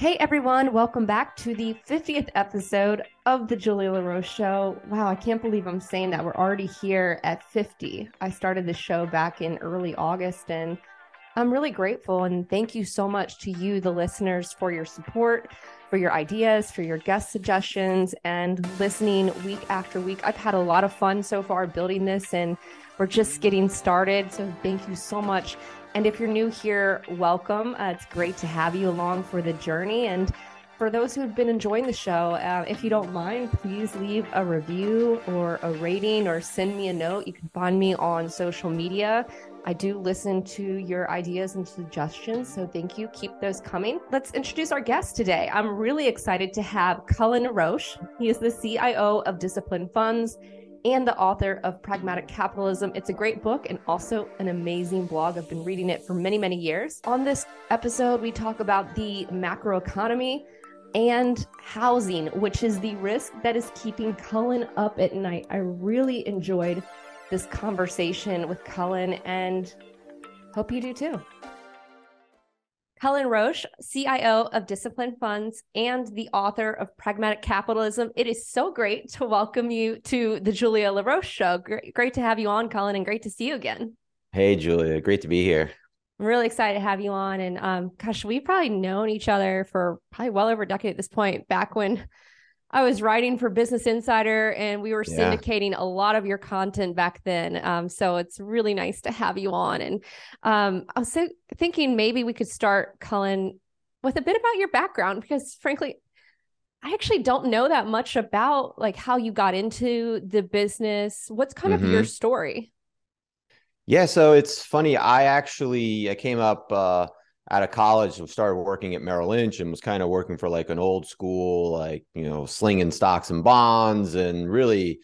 Hey everyone, welcome back to the 50th episode of the Julia La Roche Show. Wow, I can't believe I'm saying that. We're already here at 50. I started the show back in early August and I'm really grateful and thank you so much to you, the listeners, for your support, for your ideas, for your guest suggestions, and listening week after week. I've had a lot of fun so far building this and we're just getting started. So thank you so much. And if you're new here, welcome. Uh, it's great to have you along for the journey. And for those who have been enjoying the show, uh, if you don't mind, please leave a review or a rating or send me a note. You can find me on social media. I do listen to your ideas and suggestions, so thank you. Keep those coming. Let's introduce our guest today. I'm really excited to have Cullen Roche. He is the CIO of Discipline Funds and the author of Pragmatic Capitalism. It's a great book and also an amazing blog. I've been reading it for many, many years. On this episode, we talk about the macroeconomy and housing, which is the risk that is keeping Cullen up at night. I really enjoyed this conversation with Cullen and hope you do too. Cullen Roche, CIO of Discipline Funds and the author of Pragmatic Capitalism. It is so great to welcome you to the Julia La Roche Show. Great, great to have you on, Cullen, and great to see you again. Hey, Julia. Great to be here. I'm really excited to have you on. And um, gosh, we've probably known each other for probably well over a decade at this point, back when I was writing for Business Insider and we were yeah. syndicating a lot of your content back then. Um, so it's really nice to have you on. And um, I was so thinking maybe we could start, Cullen, with a bit about your background because frankly, I actually don't know that much about like how you got into the business. What's kind mm-hmm. of your mm-hmm. story? Yeah, so it's funny. I actually I came up uh out of college and started working at Merrill Lynch and was kind of working for like an old school, like, you know, slinging stocks and bonds and really,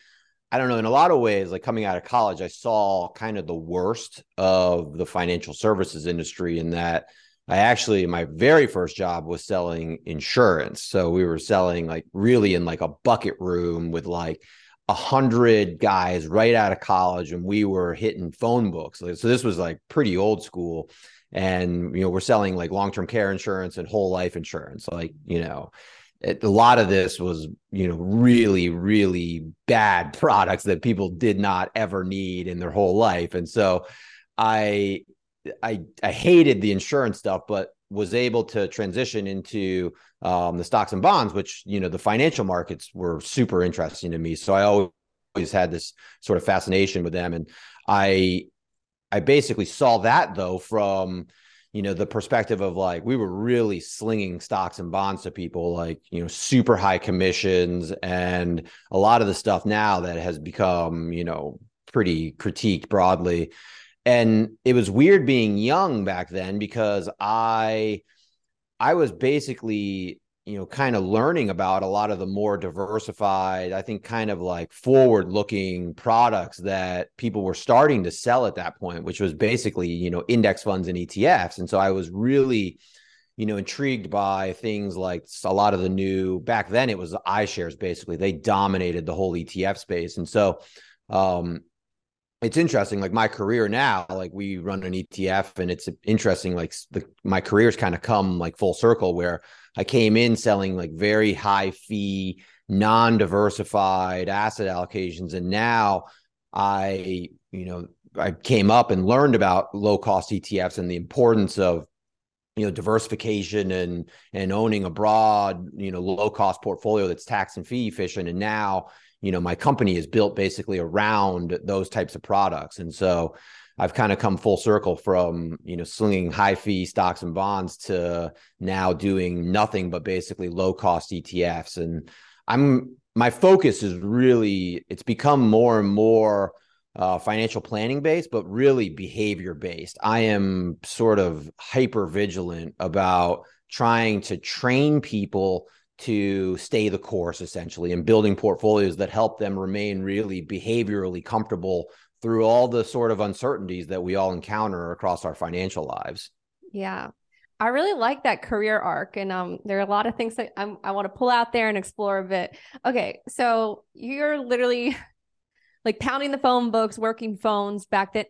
I don't know, in a lot of ways, like coming out of college, I saw kind of the worst of the financial services industry in that I actually, my very first job was selling insurance. So we were selling like really in like a bucket room with like, a hundred guys right out of college and we were hitting phone books. So this was like pretty old school and you know we're selling like long-term care insurance and whole life insurance like you know it, a lot of this was you know really really bad products that people did not ever need in their whole life. And so i i i hated the insurance stuff but was able to transition into um, the stocks and bonds which you know the financial markets were super interesting to me. So i always had this sort of fascination with them. And i I basically saw that though from you know the perspective of like we were really slinging stocks and bonds to people like you know super high commissions and a lot of the stuff now that has become you know pretty critiqued broadly. And it was weird being young back then because i i was basically you know, kind of learning about a lot of the more diversified, I think, kind of like forward looking products that people were starting to sell at that point, which was basically, you know, index funds and ETFs. And so I was really, you know, intrigued by things like a lot of the new back then it was the iShares basically. They dominated the whole ETF space. And so um it's interesting like my career now like we run an etf and it's interesting like the my career's kind of come like full circle where i came in selling like very high fee non-diversified asset allocations. And now i you know i came up and learned about low cost etfs and the importance of you know diversification and and owning a broad you know low cost portfolio that's tax and fee efficient. And now you know my company is built basically around those types of products. And so i've kind of come full circle from you know slinging high fee stocks and bonds to now doing nothing but basically low cost etfs and i'm my focus is really it's become more and more uh, financial planning based, but really behavior based. I am sort of hyper vigilant about trying to train people to stay the course essentially and building portfolios that help them remain really behaviorally comfortable through all the sort of uncertainties that we all encounter across our financial lives. Yeah. I really like that career arc. And um, there are a lot of things that I'm, I want to pull out there and explore a bit. Okay. So you're literally like pounding the phone books, working phones back then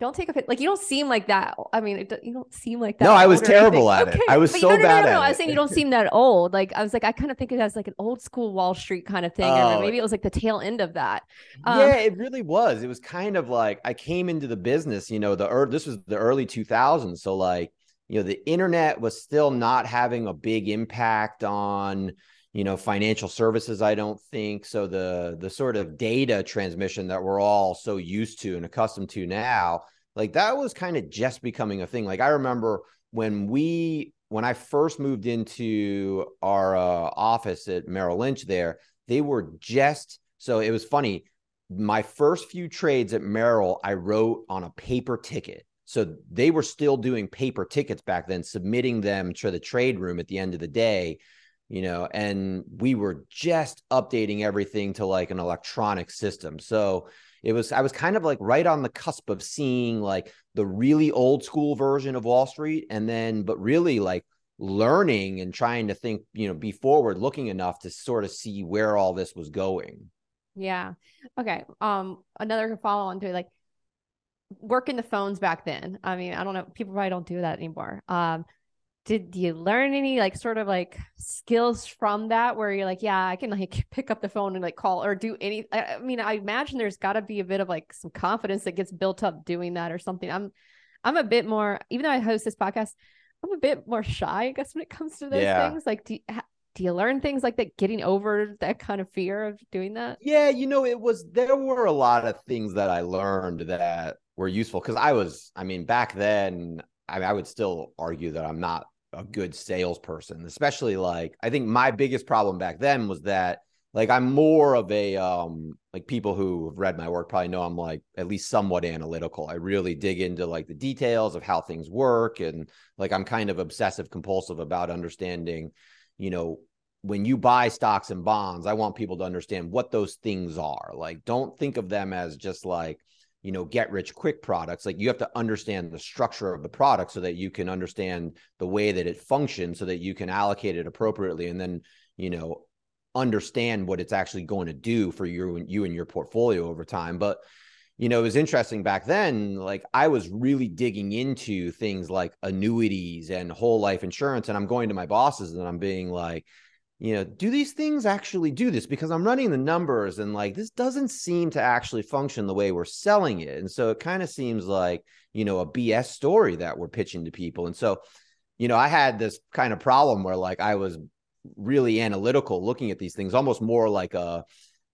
don't take offense. Like you don't seem like that. I mean, it, you don't seem like that. No, I was terrible at okay. it. I was but so no, no, bad no, no, no. I was saying you don't seem that old. Like I was like, I kind of think it as like an old school Wall Street kind of thing, oh. or maybe it was like the tail end of that. Um, yeah, it really was. It was kind of like I came into the business. You know, the er- this was the early 2000s, so like you know, the internet was still not having a big impact on you know financial services i don't think. So the the sort of data transmission that we're all so used to and accustomed to now like that was kind of just becoming a thing. Like i remember when we when i first moved into our uh, office at merrill lynch there they were just so it was funny. My first few trades at merrill i wrote on a paper ticket. So they were still doing paper tickets back then submitting them to the trade room at the end of the day you know, and we were just updating everything to like an electronic system. So it was, I was kind of like right on the cusp of seeing like the really old school version of Wall Street. And then, but really like learning and trying to think, you know, be forward looking enough to sort of see where all this was going. Yeah. Okay. Um, another follow on to like working the phones back then. I mean, I don't know, people probably don't do that anymore. Um, did you learn any like sort of like skills from that where you're like yeah i can like pick up the phone and like call or do any i, mean i imagine there's got to be a bit of like some confidence that gets built up doing that or something. I'm i'm a bit more even though i host this podcast i'm a bit more shy i guess when it comes to those yeah. things. Like do you, do you learn things like that getting over that kind of fear of doing that? Yeah you know it was there were a lot of things that i learned that were useful because i was i mean back then I, mean, I would still argue that i'm not a good salesperson, especially like I think my biggest problem back then was that like I'm more of a um like people who have read my work probably know I'm like at least somewhat analytical. I really dig into like the details of how things work and like I'm kind of obsessive compulsive about understanding, you know, when you buy stocks and bonds, I want people to understand what those things are. Like don't think of them as just like you know get rich quick products like you have to understand the structure of the product so that you can understand the way that it functions so that you can allocate it appropriately and then you know understand what it's actually going to do for you and you and your portfolio over time. But you know it was interesting back then like i was really digging into things like annuities and whole life insurance and i'm going to my bosses and i'm being like you know, do these things actually do this? Because I'm running the numbers and like this doesn't seem to actually function the way we're selling it. And so it kind of seems like, you know, a BS story that we're pitching to people. And so, you know, I had this kind of problem where like I was really analytical looking at these things, almost more like a,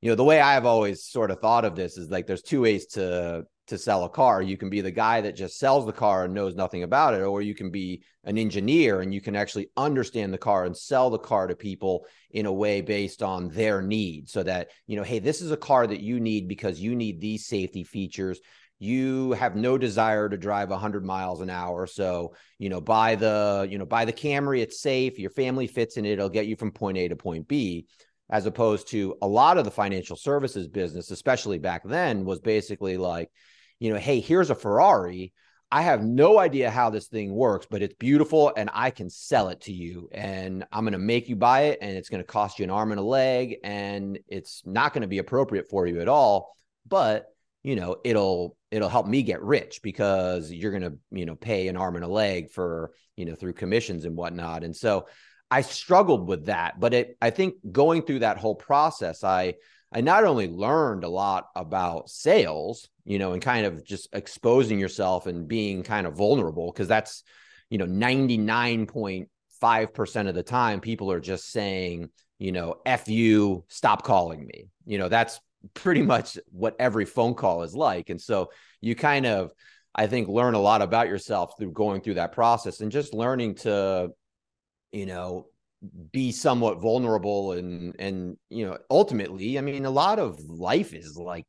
you know, the way I've always sort of thought of this is like there's two ways to to sell a car. You can be the guy that just sells the car and knows nothing about it, or you can be an engineer and you can actually understand the car and sell the car to people in a way based on their needs. So that, you know, hey, this is a car that you need because you need these safety features. You have no desire to drive 100 miles an hour. So, you know, buy the, you know, buy the Camry, it's safe, your family fits in it, it'll get you from point A to point B as opposed to a lot of the financial services business, especially back then, was basically like, you know, hey, here's a Ferrari. I have no idea how this thing works, but it's beautiful and I can sell it to you. And I'm going to make you buy it and it's going to cost you an arm and a leg and it's not going to be appropriate for you at all. But, you know, it'll, it'll help me get rich because you're going to, you know, pay an arm and a leg for, you know, through commissions and whatnot. And so I struggled with that. But it, I think going through that whole process, I, I not only learned a lot about sales, you know, and kind of just exposing yourself and being kind of vulnerable because that's, you know, 99.5% of the time people are just saying, you know, F you, stop calling me. You know, that's pretty much what every phone call is like. And so you kind of, I think, learn a lot about yourself through going through that process and just learning to, you know, be somewhat vulnerable and and you know ultimately i mean a lot of life is like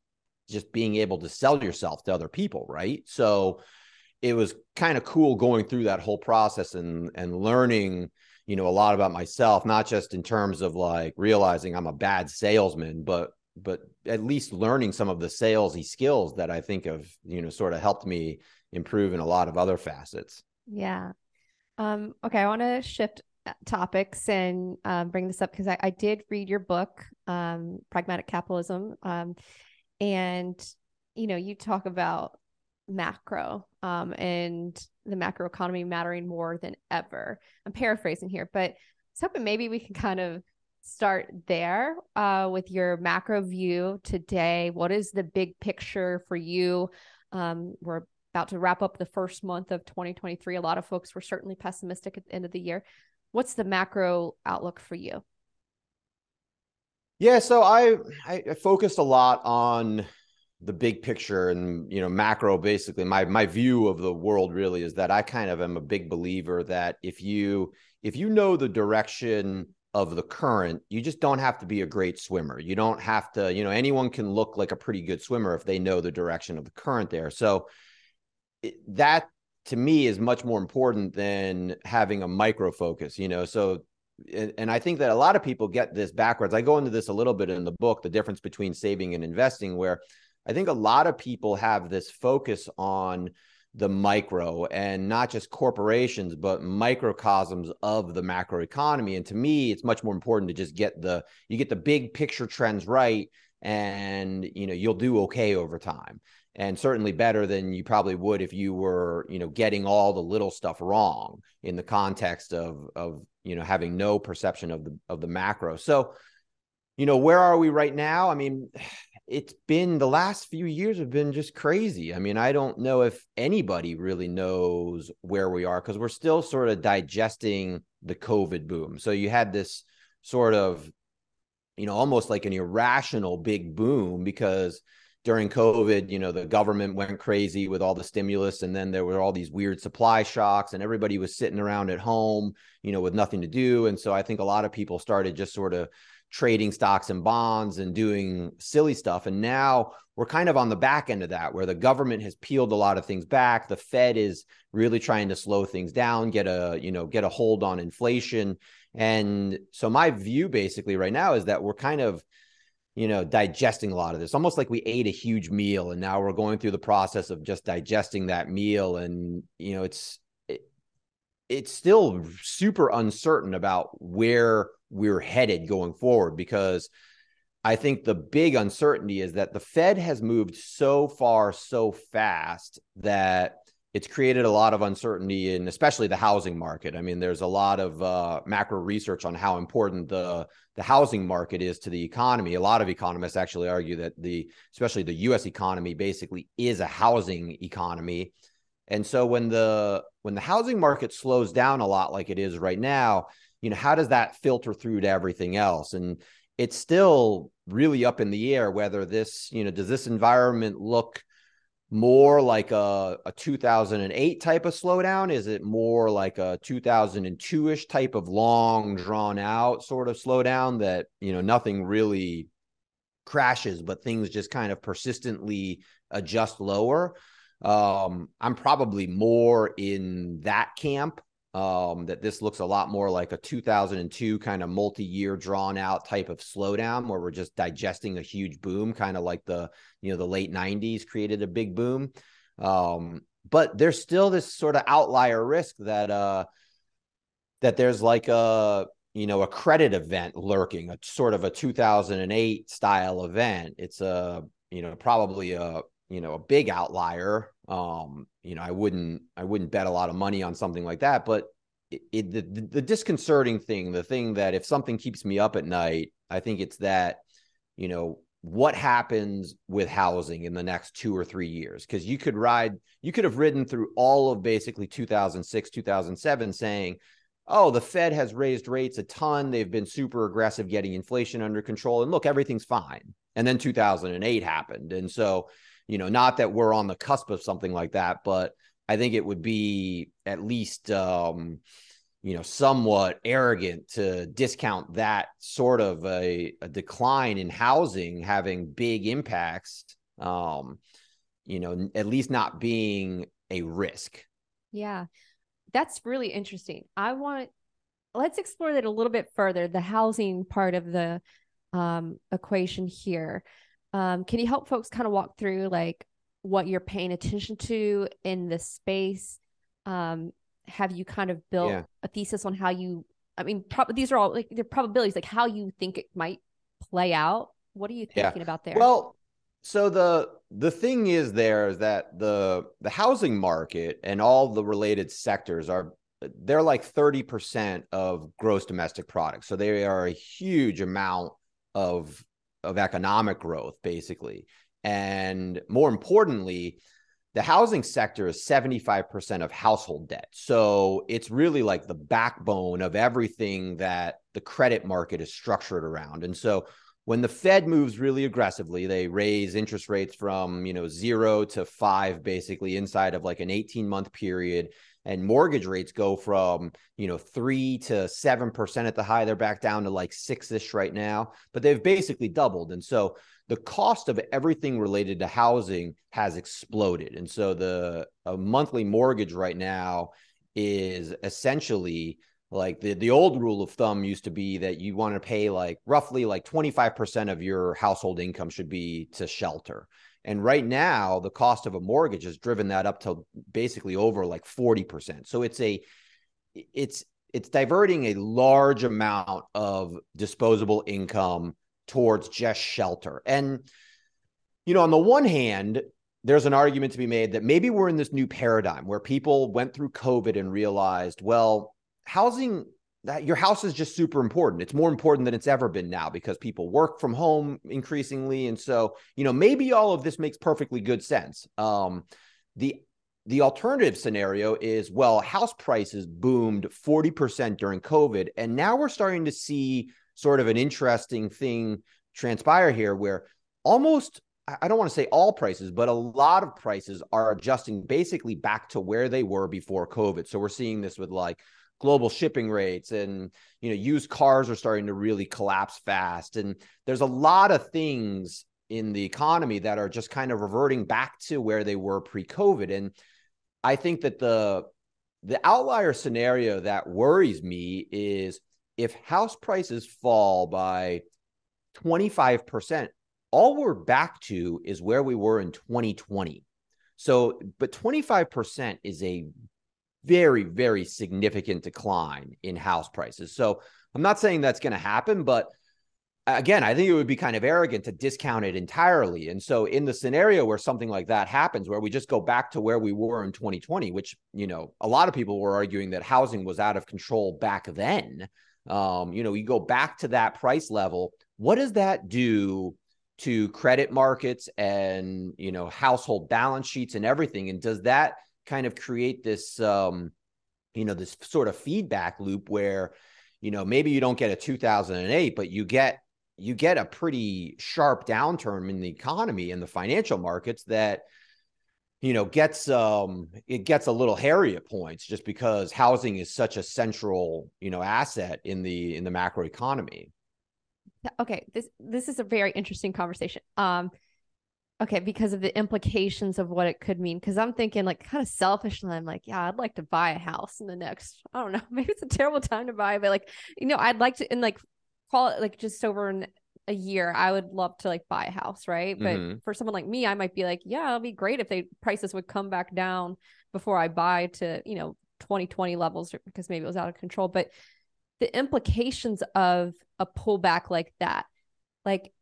just being able to sell yourself to other people right? So it was kind of cool going through that whole process and and learning you know a lot about myself not just in terms of like realizing i'm a bad salesman but but at least learning some of the salesy skills that i think have you know sort of helped me improve in a lot of other facets. Yeah. Um okay i want to shift topics and um, bring this up because I, I, did read your book, um, Pragmatic Capitalism. Um, and, you know, you talk about macro um, and the macro economy mattering more than ever. I'm paraphrasing here, but I was hoping maybe we can kind of start there uh, with your macro view today. What is the big picture for you? Um, we're about to wrap up the first month of 2023. A lot of folks were certainly pessimistic at the end of the year. What's the macro outlook for you? Yeah, so I I focused a lot on the big picture and you know macro basically. My my view of the world really is that I kind of am a big believer that if you if you know the direction of the current you just don't have to be a great swimmer. You don't have to you know anyone can look like a pretty good swimmer if they know the direction of the current there. So that to me is much more important than having a micro focus you know so and, I think that a lot of people get this backwards. I go into this a little bit in the book, the difference between saving and investing, where I think a lot of people have this focus on the micro and not just corporations, but microcosms of the macro economy. And to me, it's much more important to just get the you get the big picture trends right, and you know you'll do okay over time, and certainly better than you probably would if you were you know getting all the little stuff wrong in the context of of you know having no perception of the of the macro. So you know where are we right now? I mean it's been the last few years have been just crazy. I mean, I don't know if anybody really knows where we are because we're still sort of digesting the COVID boom. So you had this sort of, you know, almost like an irrational big boom because during COVID, you know, the government went crazy with all the stimulus, and then there were all these weird supply shocks, and everybody was sitting around at home, you know, with nothing to do. And so I think a lot of people started just sort of trading stocks and bonds and doing silly stuff. And now we're kind of on the back end of that, where the government has peeled a lot of things back. The Fed is really trying to slow things down, get a you know get a hold on inflation. And so my view basically right now is that we're kind of you know digesting a lot of this. Almost like we ate a huge meal and now we're going through the process of just digesting that meal and you know it's it, it's still super uncertain about where we're headed going forward because I think the big uncertainty is that the Fed has moved so far so fast that it's created a lot of uncertainty in especially the housing market. I mean, there's a lot of uh, macro research on how important the the housing market is to the economy. A lot of economists actually argue that the especially the U.S. economy basically is a housing economy, and so when the when the housing market slows down a lot like it is right now, you know, how does that filter through to everything else? And it's still really up in the air whether this, you know, does this environment look more like a, a 2008 type of slowdown? Is it more like a 2002 ish type of long, drawn out sort of slowdown that, you know, nothing really crashes, but things just kind of persistently adjust lower? Um, I'm probably more in that camp um, that this looks a lot more like a 2002 kind of multi-year drawn out type of slowdown where we're just digesting a huge boom kind of like the you know the late 90s created a big boom. Um, but there's still this sort of outlier risk that uh that there's like a you know a credit event lurking a sort of a 2008 style event. It's a you know probably a you know a big outlier um you know i wouldn't i wouldn't bet a lot of money on something like that but it, it, the, the disconcerting thing the thing that if something keeps me up at night i think it's that you know what happens with housing in the next two or three years? Because you could ride you could have ridden through all of basically 2006 2007 saying oh the fed has raised rates a ton. They've been super aggressive getting inflation under control and look everything's fine. And then 2008 happened. And so you know, not that we're on the cusp of something like that, but I think it would be at least, um, you know, somewhat arrogant to discount that sort of a, a decline in housing having big impacts. Um, you know, at least not being a risk. Yeah, that's really interesting. I want let's explore that a little bit further. The housing part of the um, equation here. Um, can you help folks kind of walk through like what you're paying attention to in this space? Um, have you kind of built yeah. a thesis on how you? I mean, pro- these are all like the probabilities, like how you think it might play out. What are you thinking yeah. about there? Well, so the the thing is there is that the the housing market and all the related sectors are they're like 30% of gross domestic product. So they are a huge amount of of economic growth basically. And more importantly, the housing sector is 75% of household debt. So it's really like the backbone of everything that the credit market is structured around. And so when the Fed moves really aggressively, they raise interest rates from, you know, 0 to 5 basically inside of like an 18 month period and mortgage rates go from, you know, 3 to 7% at the high, they're back down to like 6ish right now, but they've basically doubled. And so the cost of everything related to housing has exploded. And so the monthly mortgage right now is essentially like the the old rule of thumb used to be that you want to pay like roughly like 25% of your household income should be to shelter. And right now, the cost of a mortgage has driven that up to basically over like 40%. So it's a it's it's diverting a large amount of disposable income towards just shelter. And you know, on the one hand, there's an argument to be made that maybe we're in this new paradigm where people went through COVID and realized, well, housing that your house is just super important. It's more important than it's ever been now because people work from home increasingly, and so you know maybe all of this makes perfectly good sense. Um, the the alternative scenario is well, house prices boomed 40% during COVID, and now we're starting to see sort of an interesting thing transpire here where almost I don't want to say all prices, but a lot of prices are adjusting basically back to where they were before COVID. So we're seeing this with like global shipping rates and you know used cars are starting to really collapse fast. And there's a lot of things in the economy that are just kind of reverting back to where they were pre-covid. And i think that the the outlier scenario that worries me is if house prices fall by 25% all we're back to is where we were in 2020 so but 25% is a very, very significant decline in house prices. So I'm not saying that's going to happen, but again, I think it would be kind of arrogant to discount it entirely. And so, in the scenario where something like that happens, where we just go back to where we were in 2020, which, you know, a lot of people were arguing that housing was out of control back then. Um, you know, you go back to that price level. What does that do to credit markets and, you know, household balance sheets and everything? And does that kind of create this um, you know this sort of feedback loop where you know maybe you don't get a 2008 but you get you get a pretty sharp downturn in the economy and the financial markets that you know gets um it gets a little hairy at points just because housing is such a central you know asset in the in the macro economy okay this this is a very interesting conversation. Um okay because of the implications of what it could mean because i'm thinking like kind of selfishly i'm like yeah i'd like to buy a house in the next i don't know maybe it's a terrible time to buy but like you know i'd like to and like call it like just over an, a year i would love to like buy a house right but mm-hmm. for someone like me i might be like yeah it'll be great if they prices would come back down before i buy to you know 2020 levels because maybe it was out of control but the implications of a pullback like that like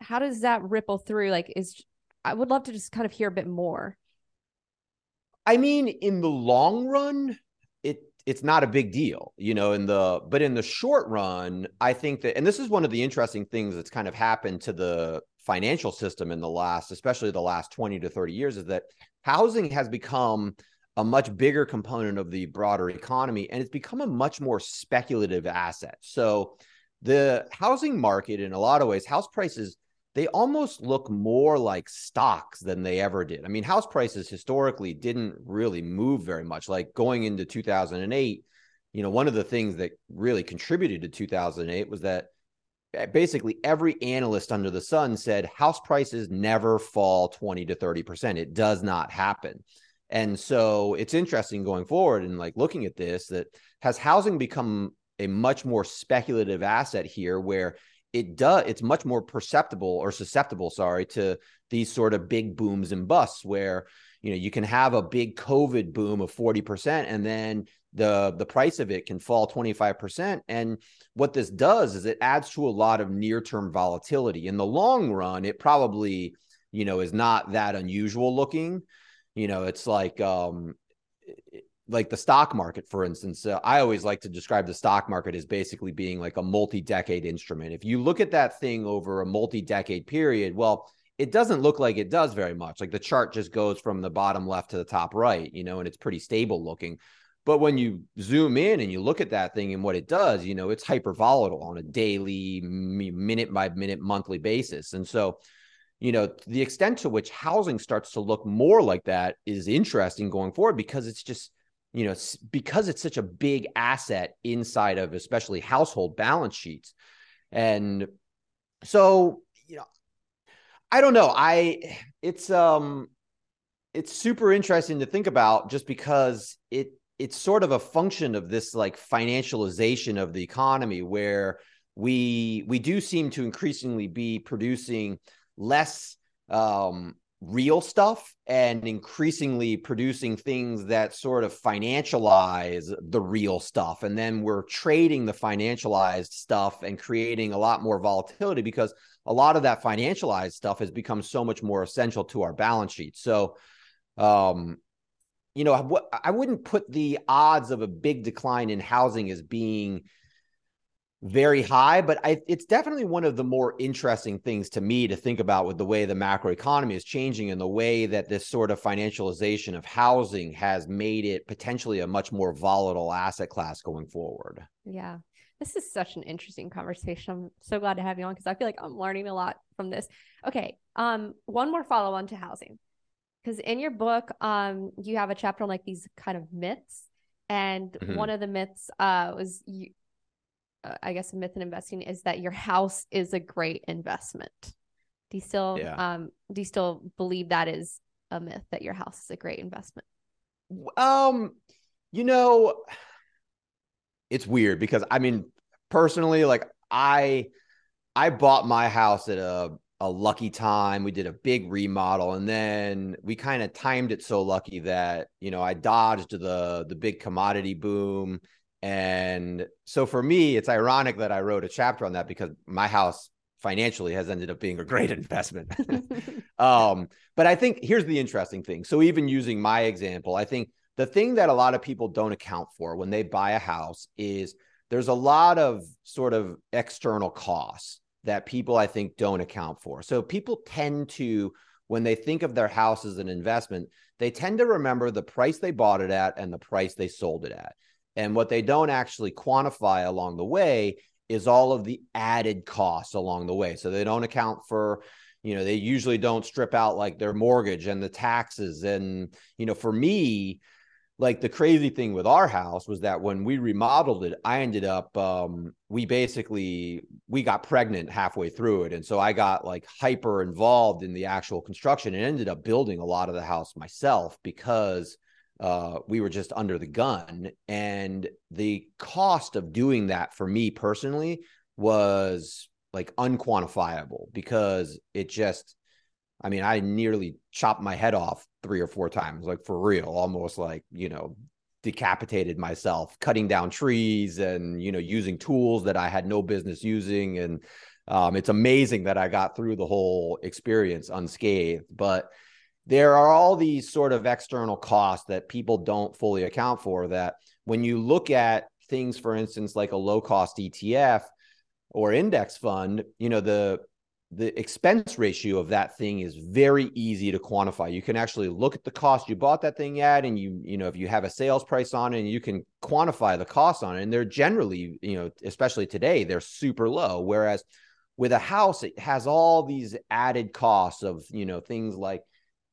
how does that ripple through? Like, is I would love to just kind of hear a bit more. I mean, in the long run, it it's not a big deal, you know, in the but in the short run, I think that and this is one of the interesting things that's kind of happened to the financial system in the last, especially the last 20 to 30 years, is that housing has become a much bigger component of the broader economy and it's become a much more speculative asset. So the housing market in a lot of ways, house prices they almost look more like stocks than they ever did. I mean, house prices historically didn't really move very much. Like going into 2008, you know, one of the things that really contributed to 2008 was that eh, basically every analyst under the sun said house prices never fall 20 to 30%. It does not happen. And so it's interesting going forward and like looking at this that has housing become a much more speculative asset here where it does it's much more perceptible or susceptible sorry to these sort of big booms and busts where you know, you can have a big COVID boom of 40% and then the the price of it can fall 25% and what this does is it adds to a lot of near-term volatility. In the long run, it probably, you know, is not that unusual looking. You know, it's like um like the stock market, for instance, uh, I always like to describe the stock market as basically being like a multi decade instrument. If you look at that thing over a multi decade period, well, it doesn't look like it does very much. Like the chart just goes from the bottom left to the top right, you know, and it's pretty stable looking. But when you zoom in and you look at that thing and what it does, you know, it's hyper volatile on a daily, minute by minute, monthly basis. And so, you know, the extent to which housing starts to look more like that is interesting going forward because it's just, you know, because it's such a big asset inside of especially household balance sheets. And so, you know, I don't know. I it's um it's super interesting to think about just because it it's sort of a function of this like financialization of the economy where we we do seem to increasingly be producing less um real stuff and increasingly producing things that sort of financialize the real stuff. And then we're trading the financialized stuff and creating a lot more volatility because a lot of that financialized stuff has become so much more essential to our balance sheet. So, um, you know, I wouldn't put the odds of a big decline in housing as being very high, but I, it's definitely one of the more interesting things to me to think about with the way the macroeconomy is changing and the way that this sort of financialization of housing has made it potentially a much more volatile asset class going forward. Yeah. This is such an interesting conversation. I'm so glad to have you on because I feel like I'm learning a lot from this. Okay. Um, one more follow on to housing. Because in your book, um, you have a chapter on like these kind of myths. And mm-hmm. one of the myths uh was you uh, I guess a myth in investing is that your house is a great investment. Do you still yeah. um do you still believe that is a myth that your house is a great investment? Um, you know, it's weird because I mean, personally, like I I bought my house at a a lucky time. We did a big remodel and then we kind of timed it so lucky that, you know, I dodged the the big commodity boom and so for me, it's ironic that I wrote a chapter on that because my house financially has ended up being a great investment. um, but I think here's the interesting thing. So even using my example, I think the thing that a lot of people don't account for when they buy a house is there's a lot of sort of external costs that people I think don't account for. So people tend to when they think of their house as an investment, they tend to remember the price they bought it at and the price they sold it at. And what they don't actually quantify along the way is all of the added costs along the way. So they don't account for, you know, they usually don't strip out like their mortgage and the taxes. And, you know, for me, like the crazy thing with our house was that when we remodeled it, I ended up, um, we basically, we got pregnant halfway through it. And so I got like hyper involved in the actual construction and ended up building a lot of the house myself because uh, we were just under the gun. And the cost of doing that for me personally was like unquantifiable because it just, I mean, I nearly chopped my head off three or four times, like for real, almost like, you know, decapitated myself, cutting down trees and, you know, using tools that I had no business using. And um, it's amazing that I got through the whole experience unscathed. But, there are all these sort of external costs that people don't fully account for that when you look at things for instance like a low cost ETF or index fund you know the the expense ratio of that thing is very easy to quantify. You can actually look at the cost you bought that thing at and you you know if you have a sales price on it and you can quantify the cost on it. And they're generally you know especially today they're super low. Whereas with a house it has all these added costs of you know things like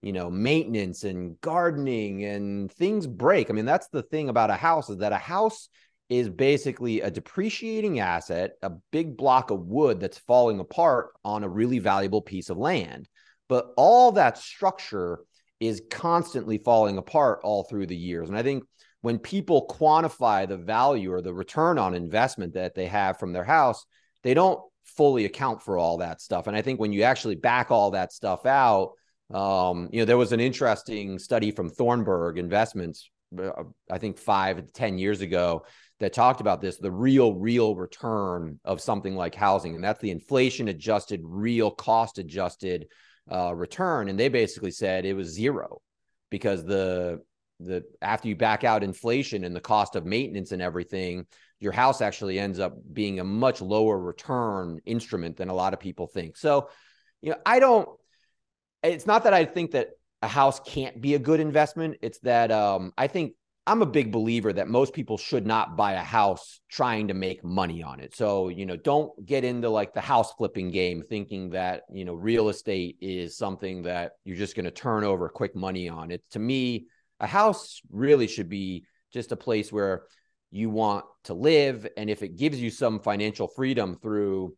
you know maintenance and gardening and things break. I mean that's the thing about a house is that a house is basically a depreciating asset a big block of wood that's falling apart on a really valuable piece of land. But all that structure is constantly falling apart all through the years. And i think when people quantify the value or the return on investment that they have from their house they don't fully account for all that stuff. And i think when you actually back all that stuff out Um, you know, there was an interesting study from Thornburg Investments, uh, I think five to 10 years ago, that talked about this the real, real return of something like housing. And that's the inflation adjusted, real cost adjusted uh, return. And they basically said it was zero because the the after you back out inflation and the cost of maintenance and everything, your house actually ends up being a much lower return instrument than a lot of people think. So, you know, I don't it's not that I think that a house can't be a good investment. It's that um, I think I'm a big believer that most people should not buy a house trying to make money on it. So, you know, don't get into like the house flipping game thinking that, you know, real estate is something that you're just going to turn over quick money on. It to me, a house really should be just a place where you want to live and if it gives you some financial freedom through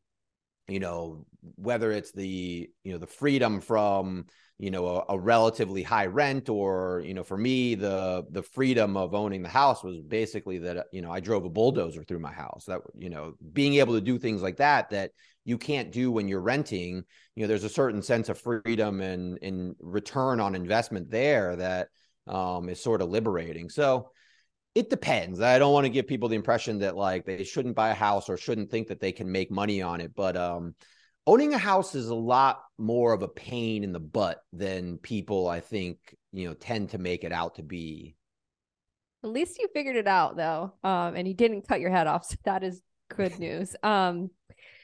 you know whether it's the you know the freedom from you know a, a, relatively high rent or you know for me the the freedom of owning the house was basically that you know I drove a bulldozer through my house. That you know being able to do things like that that you can't do when you're renting you know there's a certain sense of freedom and in return on investment there that um, is sort of liberating. So it depends. I don't want to give people the impression that like they shouldn't buy a house or shouldn't think that they can make money on it. But um, owning a house is a lot more of a pain in the butt than people I think you know tend to make it out to be. At least you figured it out though, um, and you didn't cut your head off. So that is good news. Um,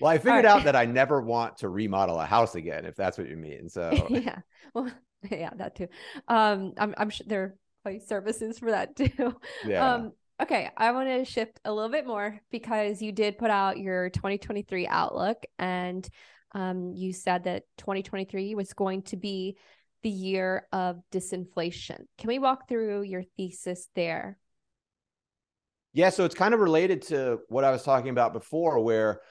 well, I figured right. out that I never want to remodel a house again, if that's what you mean. So yeah, well, yeah, that too. Um, I'm I'm sure there services for that too. Yeah. Um, okay, I want to shift a little bit more because you did put out your 2023 outlook and um, you said that 2023 was going to be the year of disinflation. Can we walk through your thesis there? Yeah, so it's kind of related to what I was talking about before, where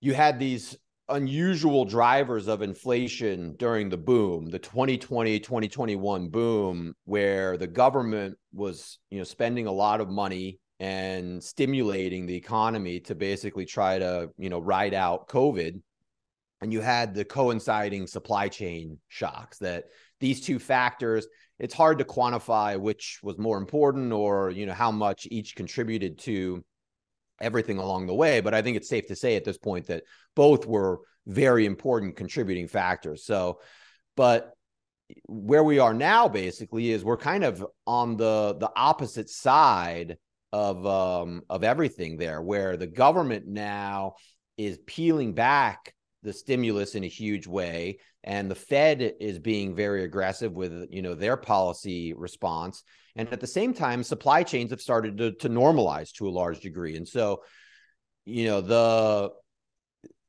you had these unusual drivers of inflation during the boom, the 2020 2021 boom, where the government was, you know, spending a lot of money and stimulating the economy to basically try to, you know, ride out COVID. And you had the coinciding supply chain shocks that these two factors, it's hard to quantify which was more important or, you know, how much each contributed to everything along the way. But I think it's safe to say at this point that both were very important contributing factors. So, but where we are now basically is we're kind of on the the opposite side of um of everything there where the government now is peeling back the stimulus in a huge way and the fed is being very aggressive with you know their policy response and at the same time, supply chains have started to, to normalize to a large degree. And so, you know, the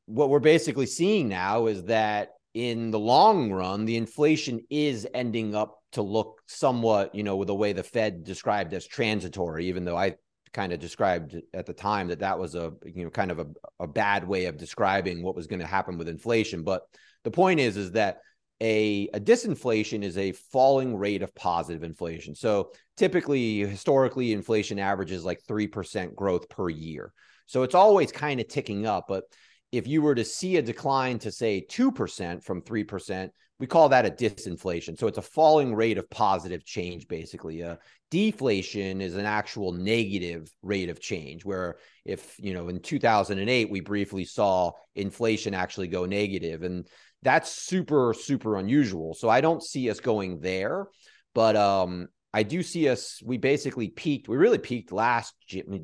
what we're basically seeing now is that in the long run, the inflation is ending up to look somewhat, you know, with the way the Fed described as transitory, even though I kind of described at the time that that was a, you know, kind of a, a bad way of describing what was going to happen with inflation. But the point is, is that a, a disinflation is a falling rate of positive inflation. So typically, historically, inflation averages like 3% growth per year. So it's always kind of ticking up. But if you were to see a decline to say 2% from 3%, we call that a disinflation. So it's a falling rate of positive change, basically. A deflation is an actual negative rate of change, where if, you know, in 2008, we briefly saw inflation actually go. And that's super super unusual. So i don't see us going there but um i do see us we basically peaked we really peaked last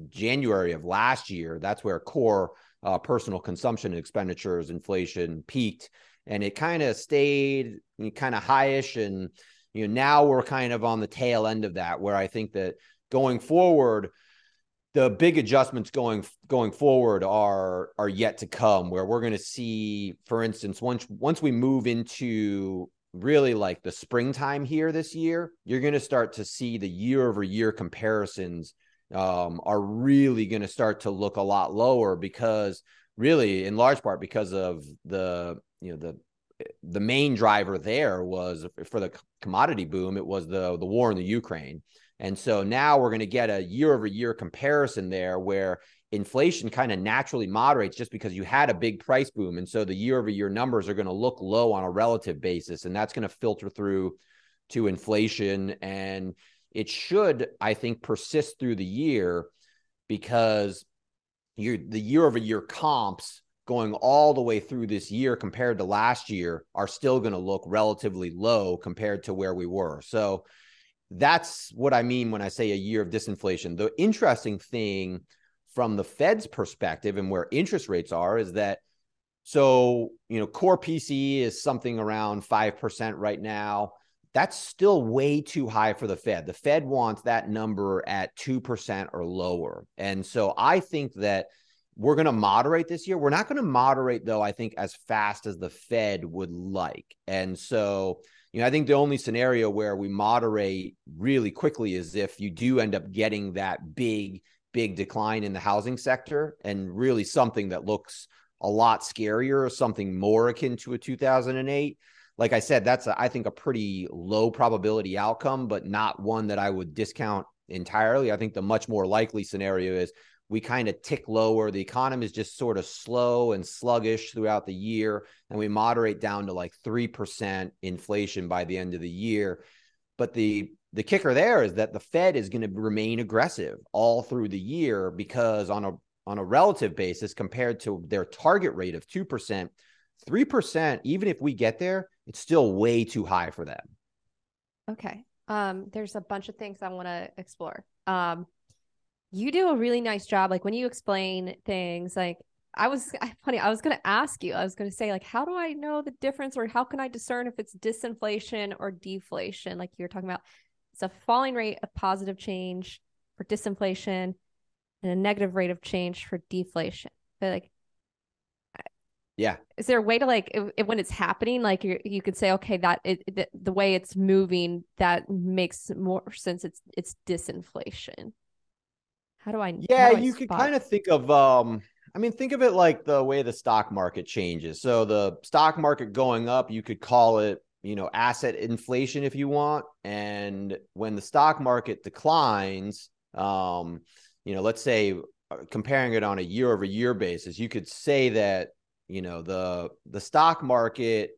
january of last year. That's where core uh, personal consumption expenditures inflation peaked and it kind of stayed kind of highish and you know now we're kind of on the tail end of that where i think that going forward the big adjustments going going forward are are yet to come where we're going to see for instance once once we move into really like the springtime here this year you're going to start to see the year over year comparisons um, are really going to start to look a lot lower because really in large part because of the you know the the main driver there was for the commodity boom it was the the war in the Ukraine And so now we're going to get a year over year comparison there where inflation kind of naturally moderates just because you had a big price boom. And so the year over year numbers are going to look low on a relative basis. And that's going to filter through to inflation. And it should, I think, persist through the year because you the year over year comps going all the way through this year compared to last year are still going to look relatively low compared to where we were. So that's what I mean when I say a year of disinflation. The interesting thing from the Fed's perspective and where interest rates are is that so, you know, core PCE is something around 5% right now. That's still way too high for the Fed. The Fed wants that number at 2% or lower. And so I think that we're going to moderate this year. We're not going to moderate, though, I think, as fast as the Fed would like. And so, you know, I think the only scenario where we moderate really quickly is if you do end up getting that big, big decline in the housing sector and really something that looks a lot scarier, something more akin to a 2008. Like I said, that's, a, I think, a pretty low probability outcome, but not one that I would discount entirely. I think the much more likely scenario is we kind of tick lower. The economy is just sort of slow and sluggish throughout the year, and we moderate down to like 3% inflation by the end of the year. But the the kicker there is that the Fed is going to remain aggressive all through the year because on a on a relative basis compared to their target rate of 2%, 3%, even if we get there, it's still way too high for them. Okay. Um, there's a bunch of things I want to explore. Um, you do a really nice job. Like when you explain things, like I was funny, I was going to ask you, I was going to say, like, how do I know the difference or how can I discern if it's disinflation or deflation? Like you're talking about, it's a falling rate of positive change for disinflation and a negative rate of change for deflation. But like, yeah. Is there a way to like when it's happening, like you you could say, okay, that it, the, the way it's moving that makes more sense. It's it's disinflation. How do I? Yeah, do I you could kind of think of. um I mean, think of it like the way the stock market changes. So the stock market going up, you could call it, you know, asset inflation if you want. And when the stock market declines, um, you know, let's say uh, comparing it on a year over year basis, you could say that, you know, the the stock market,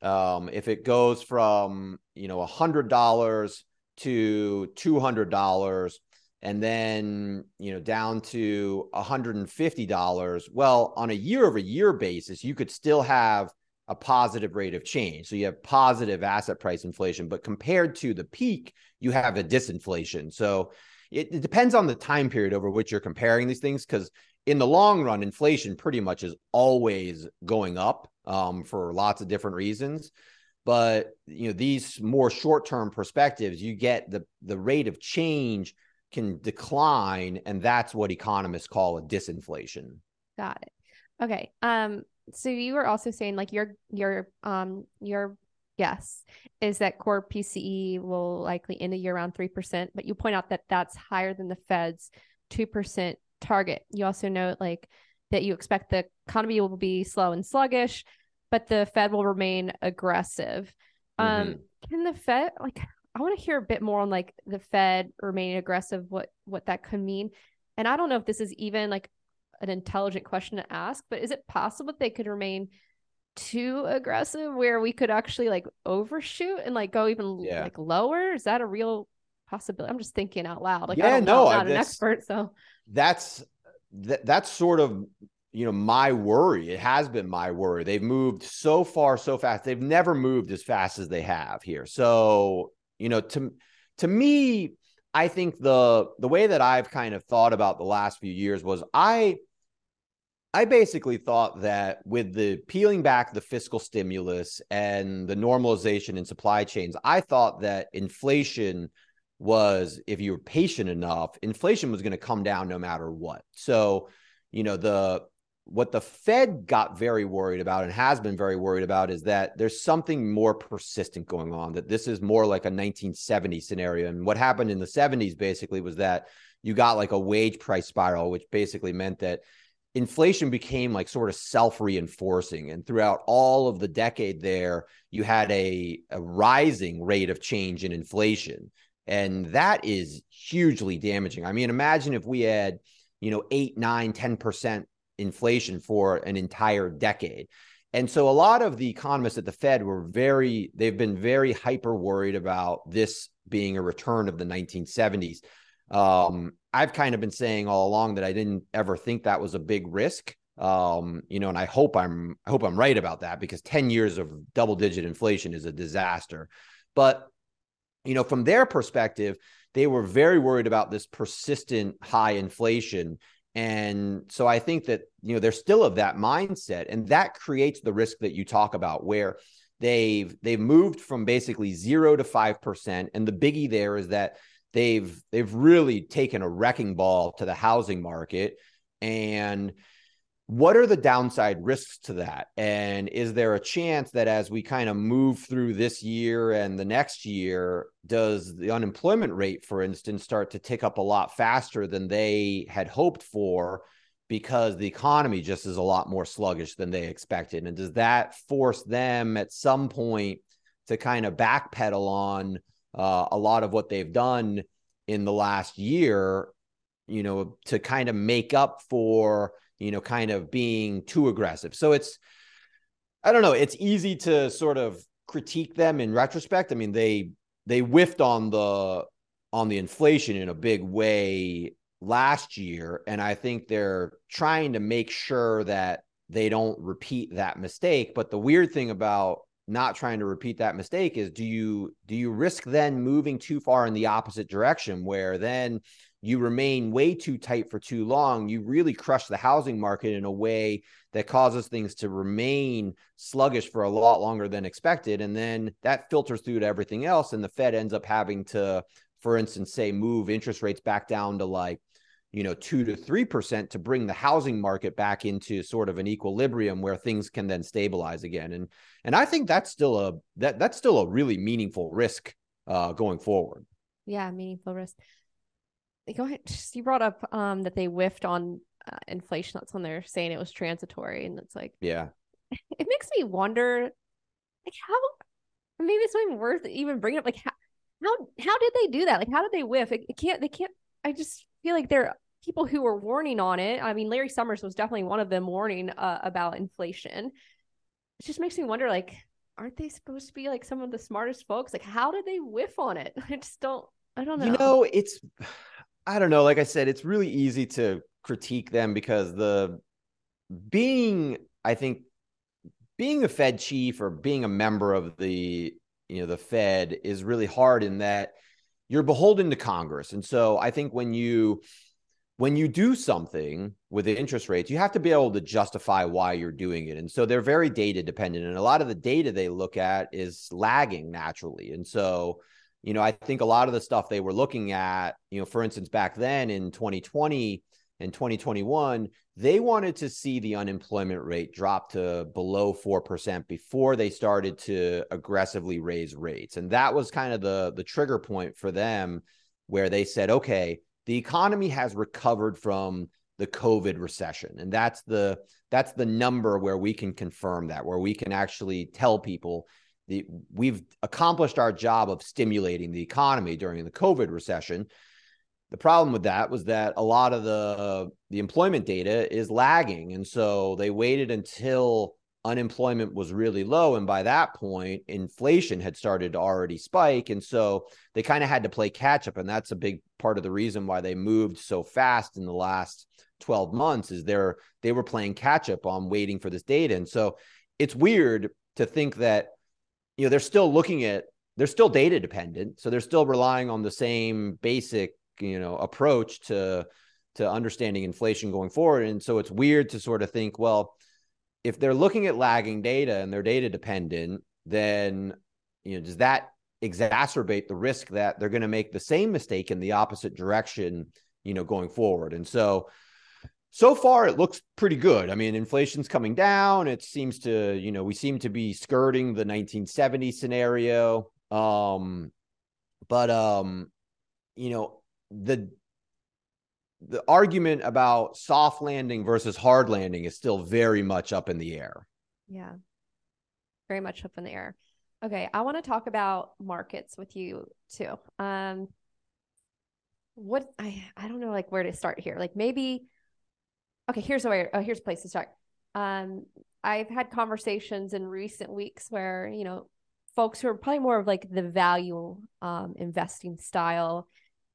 um, if it goes from, you know, a hundred dollars to two hundred dollars and then you know down to $150 well on a year over year basis you could still have a positive rate of change. So you have positive asset price inflation but compared to the peak you have a disinflation. So it, it depends on the time period over which you're comparing these things because in the long run inflation pretty much is always going up um, for lots of different reasons. But you know these more short-term perspectives you get the the rate of change can decline and that's what economists call a disinflation. Got it. Okay um so you were also saying like your your um your guess is that core pce will likely end the year around 3% but you point out that that's higher than the fed's 2% target. You also note like that you expect the economy will be slow and sluggish but the fed will remain aggressive. Um mm-hmm. can the fed like I want to hear a bit more on like the Fed remaining aggressive, what what that could mean. And I don't know if this is even like an intelligent question to ask, but is it possible that they could remain too aggressive where we could actually like overshoot and like go even yeah. like lower? Is that a real possibility? I'm just thinking out loud. Like, yeah, no, I'm not an expert, so that's that, that's sort of you know my worry it has been my worry they've moved so far so fast they've never moved as fast as they have here so you know, to to me, I think the the way that I've kind of thought about the last few years was I I basically thought that with the peeling back the fiscal stimulus and the normalization in supply chains, I thought that inflation was if you were patient enough, inflation was going to come down no matter what. So, you know, the what the Fed got very worried about and has been very worried about is that there's something more persistent going on, that this is more like a 1970 scenario. And what happened in the 70s basically was that you got like a wage price spiral, which basically meant that inflation became like sort of self-reinforcing and throughout all of the decade there you had a, a rising rate of change in inflation And that is hugely damaging. I mean, imagine if we had, you know, eight, nine, 10% inflation for an entire decade. And so a lot of the economists at the Fed were very, they've been very hyper worried about this being a return of the 1970s. Um, I've kind of been saying all along that I didn't ever think that was a big risk. Um, you know, and I hope I'm I hope I'm right about that because 10 years of double digit inflation is a disaster. But you know, from their perspective, they were very worried about this persistent high inflation. And so I think that, you know, they're still of that mindset. And that creates the risk that you talk about where they've they've moved from basically zero to five percent. And the biggie there is that they've they've really taken a wrecking ball to the housing market. And what are the downside risks to that? And is there a chance that as we kind of move through this year and the next year does the unemployment rate for instance start to tick up a lot faster than they had hoped for because the economy just is a lot more sluggish than they expected? And does that force them at some point to kind of backpedal on uh, a lot of what they've done in the last year you know to kind of make up for you know, kind of being too aggressive. So it's, I don't know, it's easy to sort of critique them in retrospect. I mean, they they whiffed on the on the inflation in a big way last year, and I think they're trying to make sure that they don't repeat that mistake. But the weird thing about not trying to repeat that mistake is do you do you risk then moving too far in the opposite direction where then you remain way too tight for too long, you really crush the housing market in a way that causes things to remain sluggish for a lot longer than expected. And then that filters through to everything else. And the Fed ends up having to, for instance, say, move interest rates back down to like, you know, two to three percent to bring the housing market back into sort of an equilibrium where things can then stabilize again. And and I think that's still a that that's still a really meaningful risk uh, going forward. Yeah, meaningful risk go ahead. You brought up um that they whiffed on uh, inflation. That's when they're saying it was transitory, and it's like, yeah, it makes me wonder, like how maybe it's not even worth even bringing up. Like how how how did they do that? Like how did they whiff? It, it can't. They can't. I just feel like they're people who were warning on it. I mean, Larry Summers was definitely one of them warning uh, about inflation. It just makes me wonder, like, aren't they supposed to be like some of the smartest folks? Like, how did they whiff on it? I just don't. I don't know. You know, it's I don't know. Like I said, it's really easy to critique them because the being, I think, being a Fed chief or being a member of the, you know, the Fed is really hard in that you're beholden to Congress. And so I think when you when you do something with the interest rates, you have to be able to justify why you're doing it. And so they're very data dependent. And a lot of the data they look at is lagging naturally. And so you know, I think a lot of the stuff they were looking at, you know, for instance, back then in 2020 and 2021, they wanted to see the unemployment rate drop to below 4% before they started to aggressively raise rates. And that was kind of the the trigger point for them where they said, okay, the economy has recovered from the COVID recession. And that's the that's the number where we can confirm that, where we can actually tell people the we've accomplished our job of stimulating the economy during the COVID recession. The problem with that was that a lot of the uh, the employment data is lagging, and so they waited until unemployment was really low, and by that point, inflation had started to already spike, and so they kind of had to play catch up, and that's a big part of the reason why they moved so fast in the last 12 months is they're they were playing catch up on waiting for this data, and so it's weird to think that you know they're still looking at they're still data dependent so they're still relying on the same basic you know approach to to understanding inflation going forward. And so it's weird to sort of think well if they're looking at lagging data and they're data dependent then you know does that exacerbate the risk that they're going to make the same mistake in the opposite direction you know going forward? And so so far it looks pretty good. I mean, inflation's coming down. It seems to, you know, we seem to be skirting the 1970 scenario. Um, but um, you know, the the argument about soft landing versus hard landing is still very much up in the air. Yeah. Very much up in the air. Okay, I want to talk about markets with you too. Um, what I I don't know like where to start here. Like maybe okay, here's where oh, here's a place to start. Um, I've had conversations in recent weeks where you know folks who are probably more of like the value um, investing style.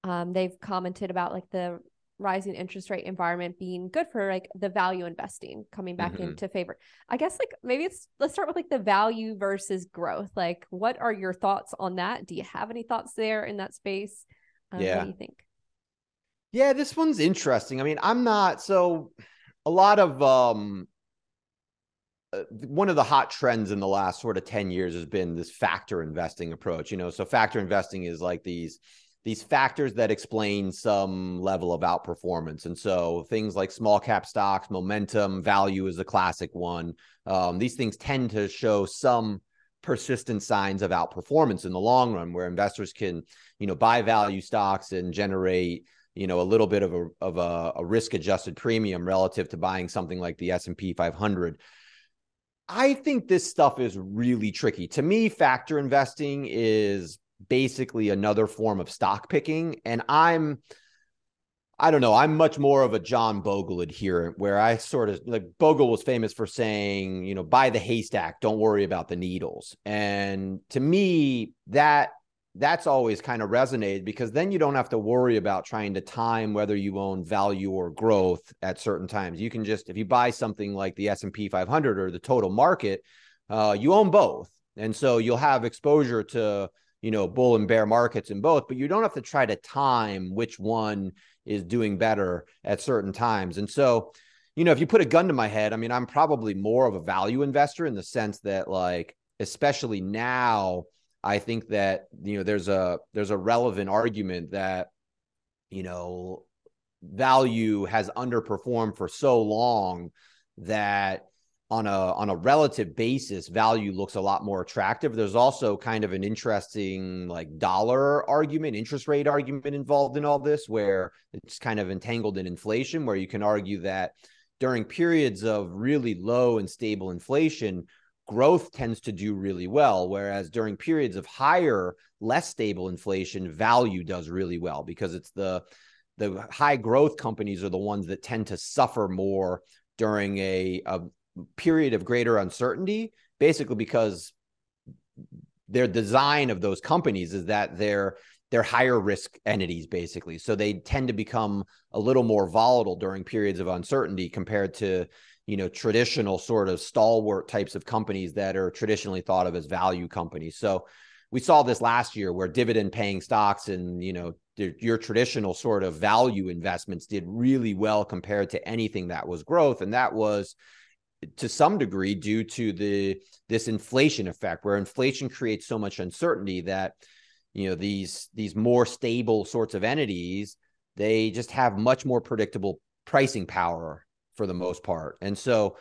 Um, they've commented about like the rising interest rate environment being good for like the value investing coming back mm-hmm. into favor. I guess like maybe it's let's start with like the value versus growth. Like, what are your thoughts on that? Do you have any thoughts there in that space? Um, yeah. What do you think? Yeah, this one's interesting. I mean, I'm not so a lot of um uh, one of the hot trends in the last sort of 10 years has been this factor investing approach you know? So factor investing is like these these factors that explain some level of outperformance. And so things like small cap stocks momentum value is a classic one. Um, these things tend to show some persistent signs of outperformance in the long run where investors can you know buy value stocks and generate you know a little bit of a of a, a risk adjusted premium relative to buying something like the S&P 500 I think this stuff is really tricky. To me, factor investing is basically another form of stock picking. And I'm, I don't know, I'm much more of a John Bogle adherent where I sort of like Bogle was famous for saying, you know, buy the haystack, don't worry about the needles. And to me, that that's always kind of resonated because then you don't have to worry about trying to time whether you own value or growth at certain times. You can just if you buy something like the S&P 500 or the total market, uh, you own both. And so you'll have exposure to, you know, bull and bear markets in both, but you don't have to try to time which one is doing better at certain times. And so, you know, if you put a gun to my head, I mean, I'm probably more of a value investor in the sense that like especially now I think that you know there's a there's a relevant argument that you know value has underperformed for so long that on a on a relative basis value looks a lot more attractive. There's also kind of an interesting like dollar argument interest rate argument involved in all this where it's kind of entangled in inflation where you can argue that during periods of really low and stable inflation growth tends to do really well. Whereas during periods of higher, less stable inflation, value does really well because it's the the high growth companies are the ones that tend to suffer more during a, a period of greater uncertainty, basically because their design of those companies is that they're they're higher risk entities basically so they tend to become a little more volatile during periods of uncertainty compared to you know traditional sort of stalwart types of companies that are traditionally thought of as value companies. So we saw this last year where dividend paying stocks and you know your traditional sort of value investments did really well compared to anything that was growth. And that was to some degree due to the this inflation effect where inflation creates so much uncertainty that you know these these more stable sorts of entities they just have much more predictable pricing power for the most part. And so,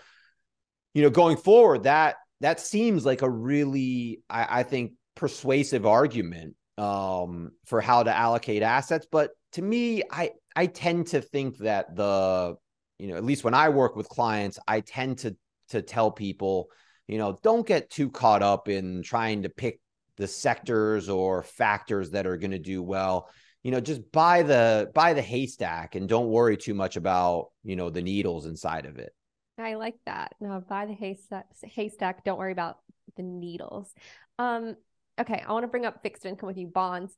you know, going forward, that that seems like a really, I, I think, persuasive argument um, for how to allocate assets. But to me, I I tend to think that the, you know, at least when I work with clients, I tend to to tell people, you know, don't get too caught up in trying to pick the sectors or factors that are going to do well you know just buy the buy the haystack and don't worry too much about you know the needles inside of it. I like that. No buy the haystack haystack. Don't worry about the needles. Um okay i want to bring up fixed income with you bonds.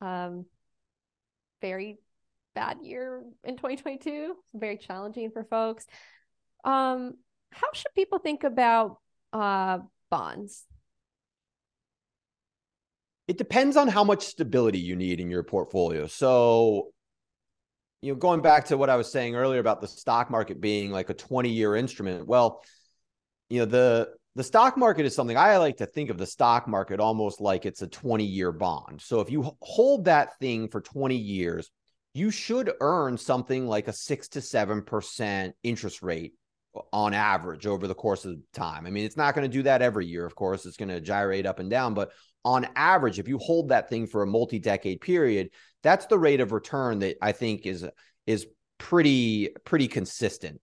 Um very bad year in 2022 very challenging for folks. Um how should people think about uh bonds it depends on how much stability you need in your portfolio. So, you know, going back to what I was saying earlier about the stock market being like a 20 year instrument, well, you know, the the stock market is something I like to think of the stock market almost like it's a 20 year bond. So if you hold that thing for 20 years, you should earn something like a six to seven percent interest rate on average over the course of time. I mean, it's not going to do that every year, of course. It's going to gyrate up and down, but on average, if you hold that thing for a multi-decade period, that's the rate of return that I think is is pretty pretty consistent.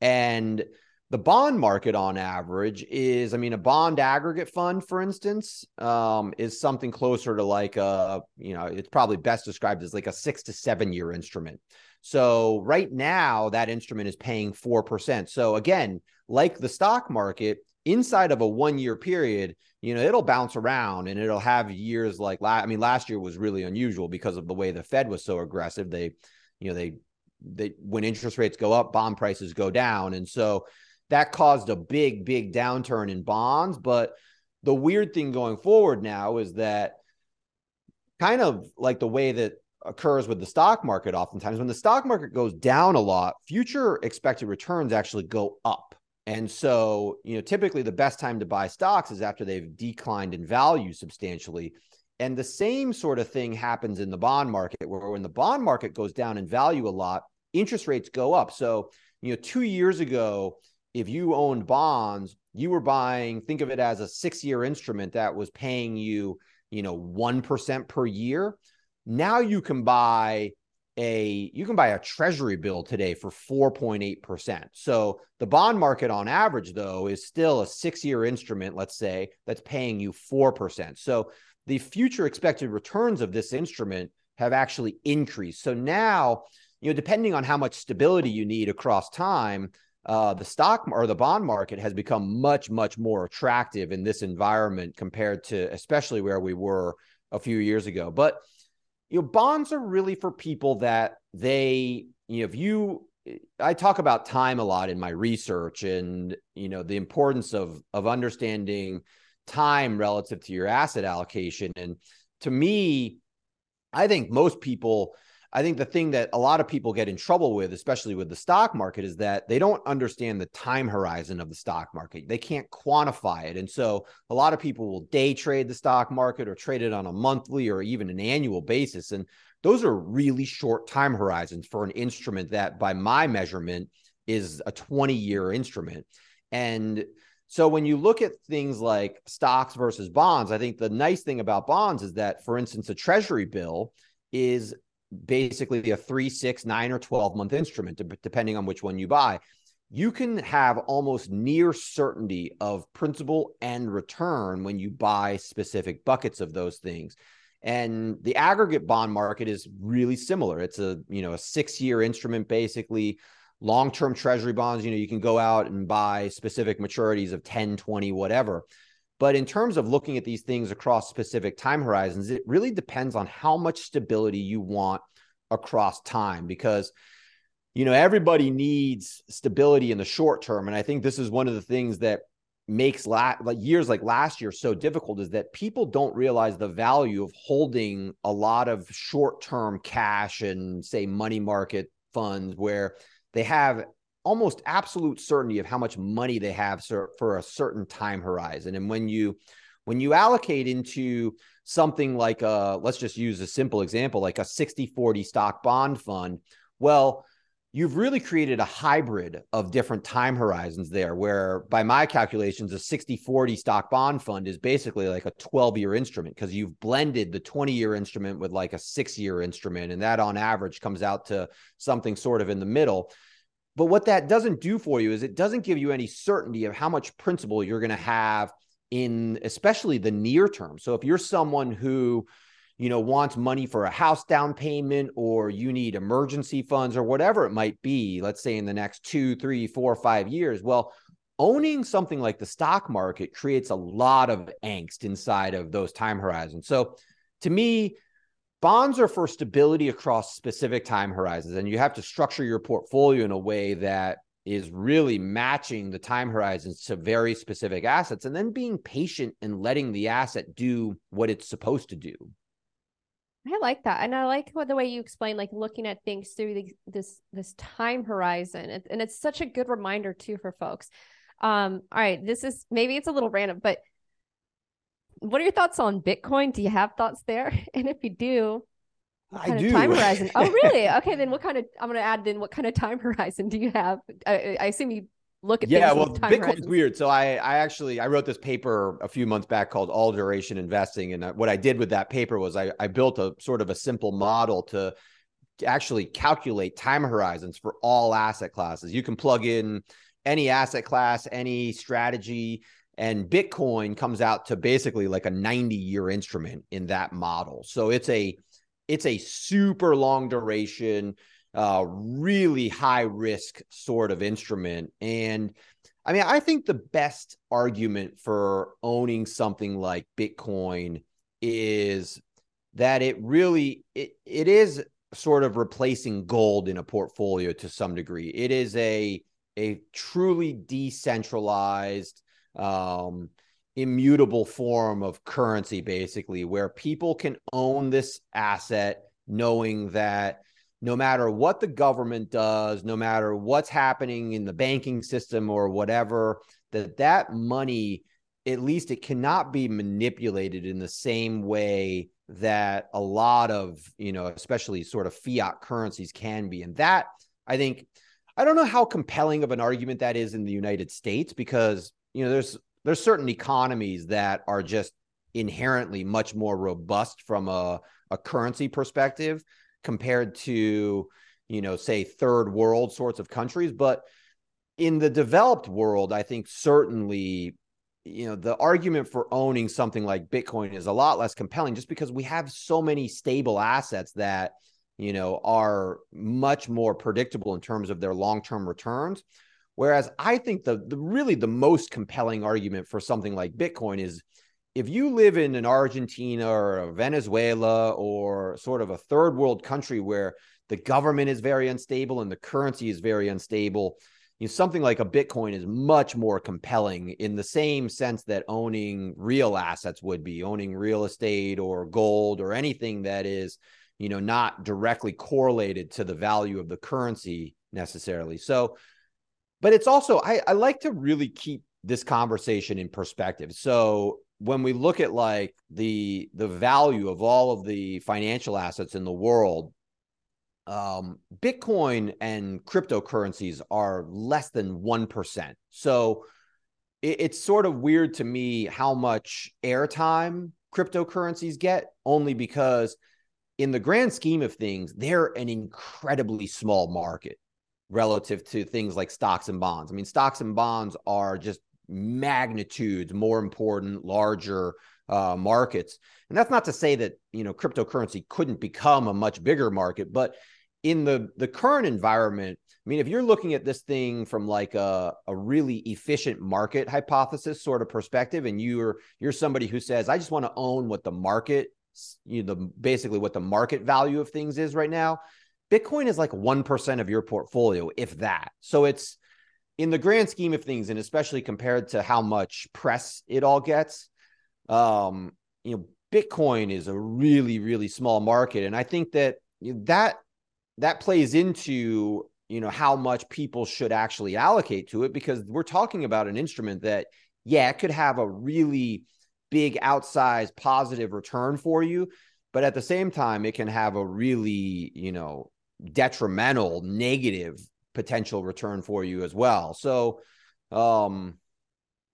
And the bond market on average is, I mean, a bond aggregate fund, for instance, um, is something closer to like a, you know, it's probably best described as like a six to seven year instrument. So right now, that instrument is paying 4%. So again, like the stock market, inside of a one year period, you know, it'll bounce around and it'll have years like, la- I mean, last year was really unusual because of the way the Fed was so aggressive. They, you know, they, they, when interest rates go up, bond prices go down. And so, that caused a big, big downturn in bonds. But the weird thing going forward now is that kind of like the way that occurs with the stock market oftentimes when the stock market goes down a lot future expected returns actually go up and so you know typically the best time to buy stocks is after they've declined in value substantially and the same sort of thing happens in the bond market where when the bond market goes down in value a lot interest rates go up so you know 2 years ago if you owned bonds, you were buying, think of it as a six year instrument that was paying you, you know, 1% per year. Now you can buy a you can buy a treasury bill today for 4.8%. So the bond market on average though is still a 6-year instrument let's say that's paying you 4%. So the future expected returns of this instrument have actually increased. So now, you know, depending on how much stability you need across time, uh, the stock or the bond market has become much, much more attractive in this environment compared to especially where we were a few years ago. But you know, bonds are really for people that they, you know, if you I talk about time a lot in my research and you know the importance of of understanding time relative to your asset allocation. And to me, I think most people I think the thing that a lot of people get in trouble with, especially with the stock market, is that they don't understand the time horizon of the stock market. They can't quantify it. And so a lot of people will day trade the stock market or trade it on a monthly or even an annual basis. And those are really short time horizons for an instrument that, by my measurement, is a 20 year instrument. And so when you look at things like stocks versus bonds, I think the nice thing about bonds is that, for instance, a treasury bill is basically a three, six, nine, or 12 month instrument, depending on which one you buy, you can have almost near certainty of principal and return when you buy specific buckets of those things. And the aggregate bond market is really similar. It's a, you know, a six year instrument, basically long-term treasury bonds, you know, you can go out and buy specific maturities of 10, 20, whatever. But in terms of looking at these things across specific time horizons, it really depends on how much stability you want across time because you know everybody needs stability in the short term. And I think this is one of the things that makes la- like years like last year so difficult is that people don't realize the value of holding a lot of short-term cash and say money market funds where they have almost absolute certainty of how much money they have for a certain time horizon. And when you when you allocate into something like a let's just use a simple example like a 60-40 stock bond fund, well, you've really created a hybrid of different time horizons there where by my calculations a 60-40 stock bond fund is basically like a 12-year instrument because you've blended the 20-year instrument with like a 6-year instrument and that on average comes out to something sort of in the middle but what that doesn't do for you is it doesn't give you any certainty of how much principal you're going to have in especially the near term. So if you're someone who, you know, wants money for a house down payment or you need emergency funds or whatever it might be, let's say in the next two, three, four, five years, well, owning something like the stock market creates a lot of angst inside of those time horizons. So to me, bonds are for stability across specific time horizons and you have to structure your portfolio in a way that is really matching the time horizons to very specific assets and then being patient and letting the asset do what it's supposed to do I like that, and I like what the way you explain, like looking at things through the, this this time horizon, and, it's such a good reminder too for folks. Um, all right, this is maybe it's a little random, but what are your thoughts on Bitcoin? Do you have thoughts there? And if you do, I of time horizon? Oh, really? Okay, then what kind of I'm going to add then what kind of time horizon do you have? I, I assume you look at yeah well bitcoin's horizons. weird so i i actually i wrote this paper a few months back called all duration investing and uh, what i did with that paper was i i built a sort of a simple model to actually calculate time horizons for all asset classes. You can plug in any asset class, any strategy, and Bitcoin comes out to basically like a 90 year instrument in that model. So it's a it's a super long duration, uh, really high risk sort of instrument. And I mean, I think the best argument for owning something like Bitcoin is that it really it, it is sort of replacing gold in a portfolio to some degree. It is a a truly decentralized um immutable form of currency basically where people can own this asset knowing that no matter what the government does no matter what's happening in the banking system or whatever that that money at least it cannot be manipulated in the same way that a lot of you know especially sort of fiat currencies can be. And that i think i don't know how compelling of an argument that is in the united states because you know there's there's certain economies that are just inherently much more robust from a, a currency perspective compared to you know say third world sorts of countries. But in the developed world i think certainly you know the argument for owning something like bitcoin is a lot less compelling just because we have so many stable assets that you know are much more predictable in terms of their long-term returns whereas i think the, the really the most compelling argument for something like bitcoin is if you live in an argentina or venezuela or sort of a third world country where the government is very unstable and the currency is very unstable you know, something like a Bitcoin is much more compelling in the same sense that owning real assets would be, owning real estate or gold or anything that is, you know, not directly correlated to the value of the currency necessarily. So, but it's also I, I like to really keep this conversation in perspective. So when we look at like the the value of all of the financial assets in the world um, Bitcoin and cryptocurrencies are less than 1%. So it, it's sort of weird to me how much airtime cryptocurrencies get, only because in the grand scheme of things, they're an incredibly small market relative to things like stocks and bonds. I mean, stocks and bonds are just magnitudes more important, larger uh, markets. And that's not to say that, you know, cryptocurrency couldn't become a much bigger market, but in the the current environment i mean if you're looking at this thing from like a, a really efficient market hypothesis sort of perspective and you're you're somebody who says i just want to own what the market you know the basically what the market value of things is right now bitcoin is like 1% of your portfolio if that. So it's in the grand scheme of things and especially compared to how much press it all gets um you know bitcoin is a really really small market. And i think that that that plays into you know how much people should actually allocate to it because we're talking about an instrument that yeah it could have a really big outsized positive return for you but at the same time it can have a really you know detrimental negative potential return for you as well so um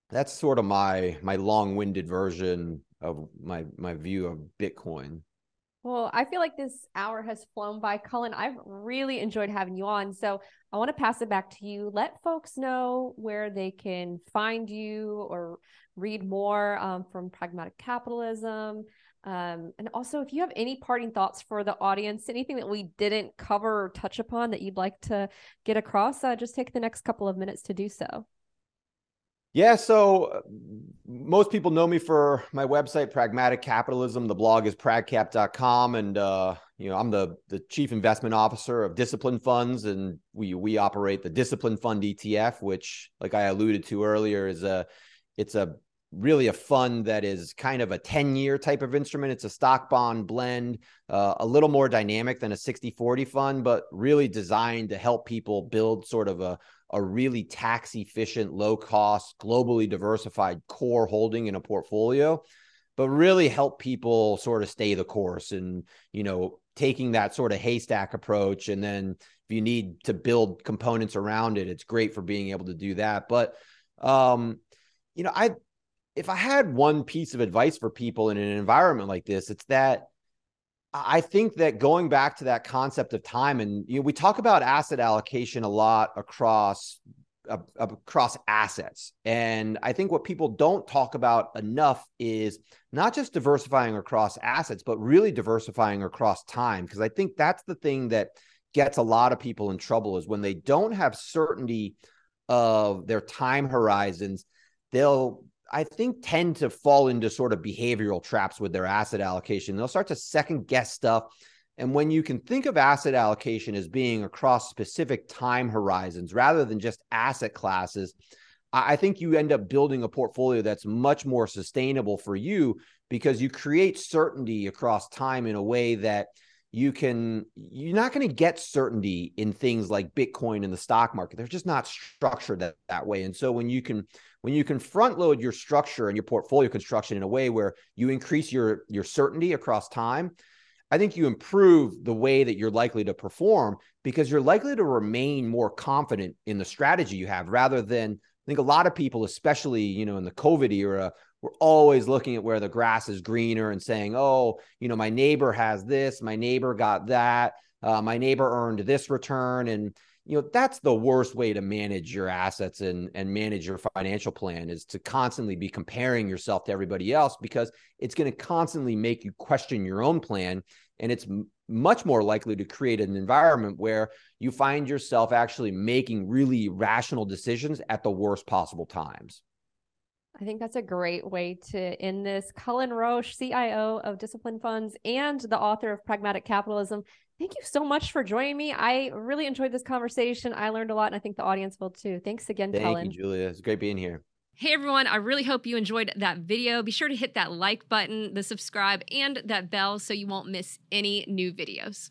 that's sort of my my long-winded version of my my view of bitcoin well, I feel like this hour has flown by. Cullen, I've really enjoyed having you on. So I want to pass it back to you. Let folks know where they can find you or read more um, from Pragmatic Capitalism. Um, and also, if you have any parting thoughts for the audience, anything that we didn't cover or touch upon that you'd like to get across, uh, just take the next couple of minutes to do so. Yeah, so uh, most people know me for my website, Pragmatic Capitalism. The blog is pragcap.com, and uh, you know I'm the the chief investment officer of Discipline Funds, and we we operate the Discipline Fund ETF, which, like I alluded to earlier, is a it's a really a fund that is kind of a 10 year type of instrument. It's a stock bond blend, uh, a little more dynamic than a 60 40 fund, but really designed to help people build sort of a, a really tax efficient, low cost, globally diversified core holding in a portfolio, but really help people sort of stay the course and, you know, taking that sort of haystack approach. And then if you need to build components around it, it's great for being able to do that. But, um, you know, I, if I had one piece of advice for people in an environment like this, it's that I think that going back to that concept of time, and you know, we talk about asset allocation a lot across uh, across assets, and I think what people don't talk about enough is not just diversifying across assets, but really diversifying across time. Because I think that's the thing that gets a lot of people in trouble is when they don't have certainty of their time horizons, they'll I think tend to fall into sort of behavioral traps with their asset allocation. They'll start to second guess stuff. And when you can think of asset allocation as being across specific time horizons rather than just asset classes, I think you end up building a portfolio that's much more sustainable for you because you create certainty across time in a way that you can you're not going to get certainty in things like bitcoin and the stock market they're just not structured that, that way and so when you can when you can front load your structure and your portfolio construction in a way where you increase your your certainty across time i think you improve the way that you're likely to perform because you're likely to remain more confident in the strategy you have rather than i think a lot of people especially you know in the covid era we're always looking at where the grass is greener and saying, oh, you know, my neighbor has this, my neighbor got that, uh, my neighbor earned this return. And, you know, that's the worst way to manage your assets and, and manage your financial plan is to constantly be comparing yourself to everybody else because it's going to constantly make you question your own plan. And it's much more likely to create an environment where you find yourself actually making really rational decisions at the worst possible times. I think that's a great way to end this. Cullen Roche, CIO of Discipline Funds and the author of Pragmatic Capitalism. Thank you so much for joining me. I really enjoyed this conversation. I learned a lot, and I think the audience will too. Thanks again, Thank Cullen. you, Julia. It's great being here. Hey everyone, I really hope you enjoyed that video. Be sure to hit that like button, the subscribe, and that bell so you won't miss any new videos.